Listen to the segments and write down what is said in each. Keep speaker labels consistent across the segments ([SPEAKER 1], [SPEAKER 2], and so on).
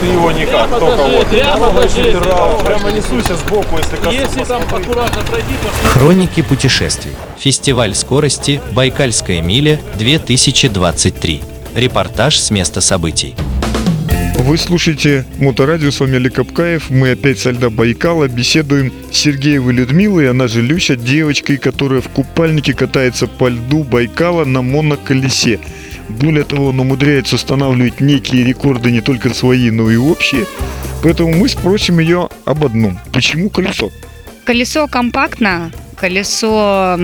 [SPEAKER 1] Ты его никак, только вот. Прямо прямо несуйся сбоку, если Если там аккуратно
[SPEAKER 2] пройти, то... Хроники путешествий. Фестиваль скорости «Байкальская миля 2023». Репортаж с места событий.
[SPEAKER 3] Вы слушаете Моторадио, с вами Олег Капкаев. Мы опять со льда Байкала беседуем с Сергеевой Людмилой, она же Люся, девочкой, которая в купальнике катается по льду Байкала на моноколесе. Более того, он умудряется устанавливать некие рекорды не только свои, но и общие. Поэтому мы спросим ее об одном. Почему колесо?
[SPEAKER 4] Колесо компактно, колесо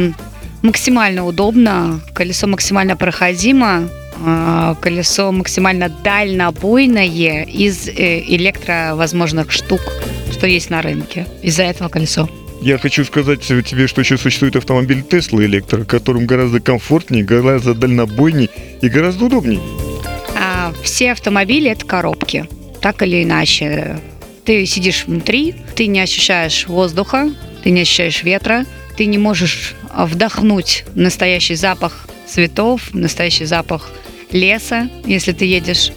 [SPEAKER 4] максимально удобно, колесо максимально проходимо, а, колесо максимально дальнобойное из э, электровозможных штук, что есть на рынке. Из-за этого колесо.
[SPEAKER 3] Я хочу сказать тебе, что еще существует автомобиль Tesla электро, которым гораздо комфортнее, гораздо дальнобойней и гораздо удобнее.
[SPEAKER 4] А, все автомобили это коробки, так или иначе. Ты сидишь внутри, ты не ощущаешь воздуха, ты не ощущаешь ветра, ты не можешь вдохнуть настоящий запах цветов, настоящий запах леса, если ты едешь.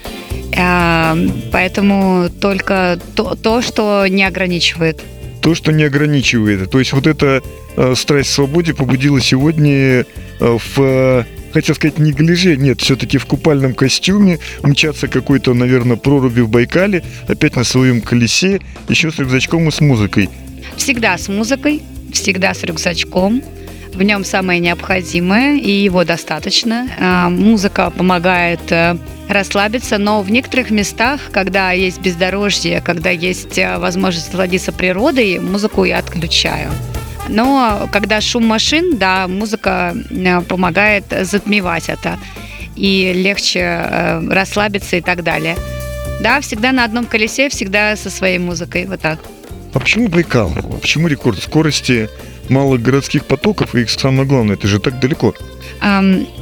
[SPEAKER 4] А, поэтому только то, то, что не ограничивает.
[SPEAKER 3] То, что не ограничивает. То есть вот эта э, страсть к свободе побудила сегодня э, в э, хотел сказать, не гляже, нет, все-таки в купальном костюме, мчаться какой-то, наверное, проруби в Байкале, опять на своем колесе, еще с рюкзачком и с музыкой.
[SPEAKER 4] Всегда с музыкой, всегда с рюкзачком. В нем самое необходимое, и его достаточно. А, музыка помогает э, расслабиться, но в некоторых местах, когда есть бездорожье, когда есть э, возможность насладиться природой, музыку я отключаю. Но когда шум машин, да, музыка э, помогает затмевать это и легче расслабиться и так далее. Да, всегда на одном колесе, всегда со своей музыкой, вот так.
[SPEAKER 3] А почему Байкал? Почему рекорд скорости малых городских потоков, и самое главное, это же так далеко.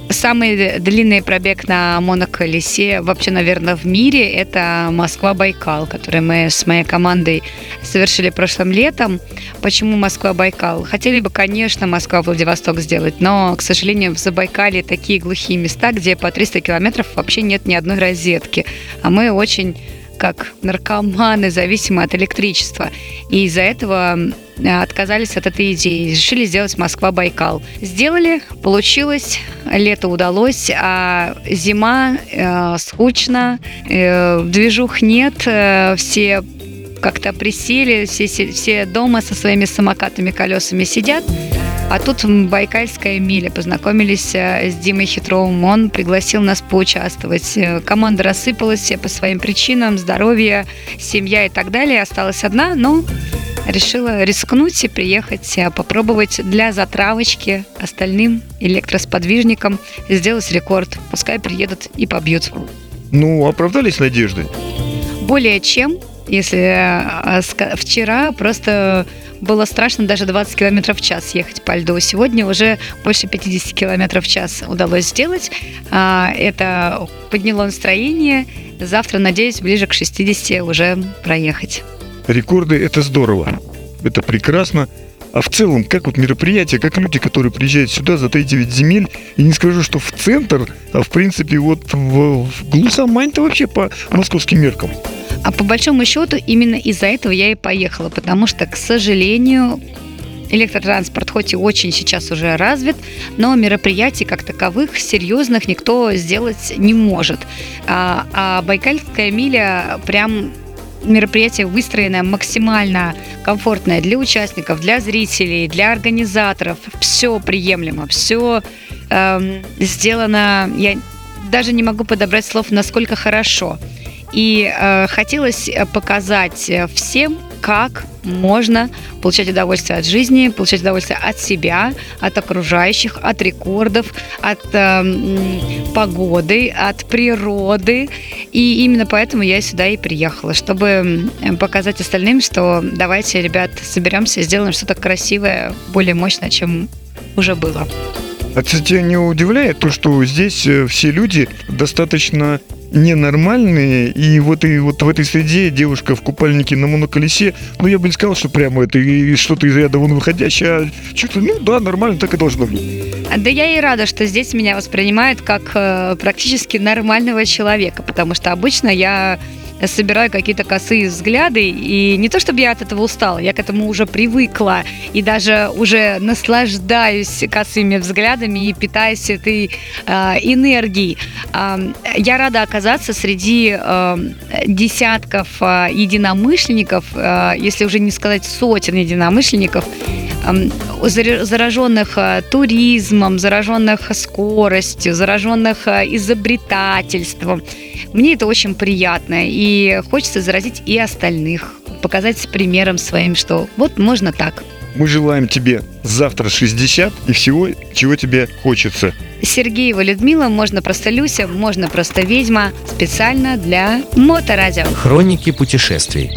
[SPEAKER 4] Самый длинный пробег на моноколесе вообще, наверное, в мире – это Москва-Байкал, который мы с моей командой совершили прошлым летом. Почему Москва-Байкал? Хотели бы, конечно, Москва-Владивосток сделать, но, к сожалению, в Забайкале такие глухие места, где по 300 километров вообще нет ни одной розетки. А мы очень как наркоманы, зависимы от электричества. И из-за этого отказались от этой идеи. Решили сделать Москва-Байкал. Сделали, получилось, лето удалось, а зима э, скучно, э, движух нет, э, все как-то присели, все, все дома со своими самокатами, колесами сидят. А тут Байкальская миля. Познакомились э, с Димой Хитровым. Он пригласил нас поучаствовать. Э, команда рассыпалась все по своим причинам. Здоровье, семья и так далее. Осталась одна, но решила рискнуть и приехать, э, попробовать для затравочки остальным электросподвижникам сделать рекорд. Пускай приедут и побьют.
[SPEAKER 3] Ну, оправдались надежды?
[SPEAKER 4] Более чем. Если вчера просто было страшно даже 20 км в час ехать по льду. Сегодня уже больше 50 км в час удалось сделать. А, это подняло настроение. Завтра, надеюсь, ближе к 60 уже проехать.
[SPEAKER 3] Рекорды – это здорово. Это прекрасно. А в целом, как вот мероприятие, как люди, которые приезжают сюда за 3-9 земель, и не скажу, что в центр, а в принципе вот в, в Глусамань-то вообще по московским меркам.
[SPEAKER 4] А по большому счету именно из-за этого я и поехала, потому что, к сожалению, электротранспорт хоть и очень сейчас уже развит, но мероприятий как таковых серьезных никто сделать не может. А, а Байкальская миля прям мероприятие выстроено максимально комфортное для участников, для зрителей, для организаторов. Все приемлемо, все эм, сделано. Я даже не могу подобрать слов, насколько хорошо. И э, хотелось э, показать э, всем, как можно получать удовольствие от жизни, получать удовольствие от себя, от окружающих, от рекордов, от э, погоды, от природы. И именно поэтому я сюда и приехала, чтобы показать остальным, что давайте, ребят, соберемся, сделаем что-то красивое, более мощное, чем уже было.
[SPEAKER 3] А тебя не удивляет то, что здесь э, все люди достаточно ненормальные, и вот и вот в этой среде девушка в купальнике на моноколесе, ну я бы не сказал, что прямо это и что-то из ряда вон выходящее, а что-то, ну да, нормально, так и должно быть.
[SPEAKER 4] Да я и рада, что здесь меня воспринимают как э, практически нормального человека, потому что обычно я собираю какие-то косые взгляды. И не то, чтобы я от этого устала, я к этому уже привыкла. И даже уже наслаждаюсь косыми взглядами и питаюсь этой э, энергией. Э, я рада оказаться среди э, десятков э, единомышленников, э, если уже не сказать сотен единомышленников, зараженных э, туризмом, зараженных скоростью, зараженных э, изобретательством. Мне это очень приятно, и хочется заразить и остальных, показать с примером своим, что вот можно так.
[SPEAKER 3] Мы желаем тебе завтра 60 и всего, чего тебе хочется.
[SPEAKER 4] Сергеева Людмила, можно просто Люся, можно просто ведьма, специально для Моторадио.
[SPEAKER 2] Хроники путешествий.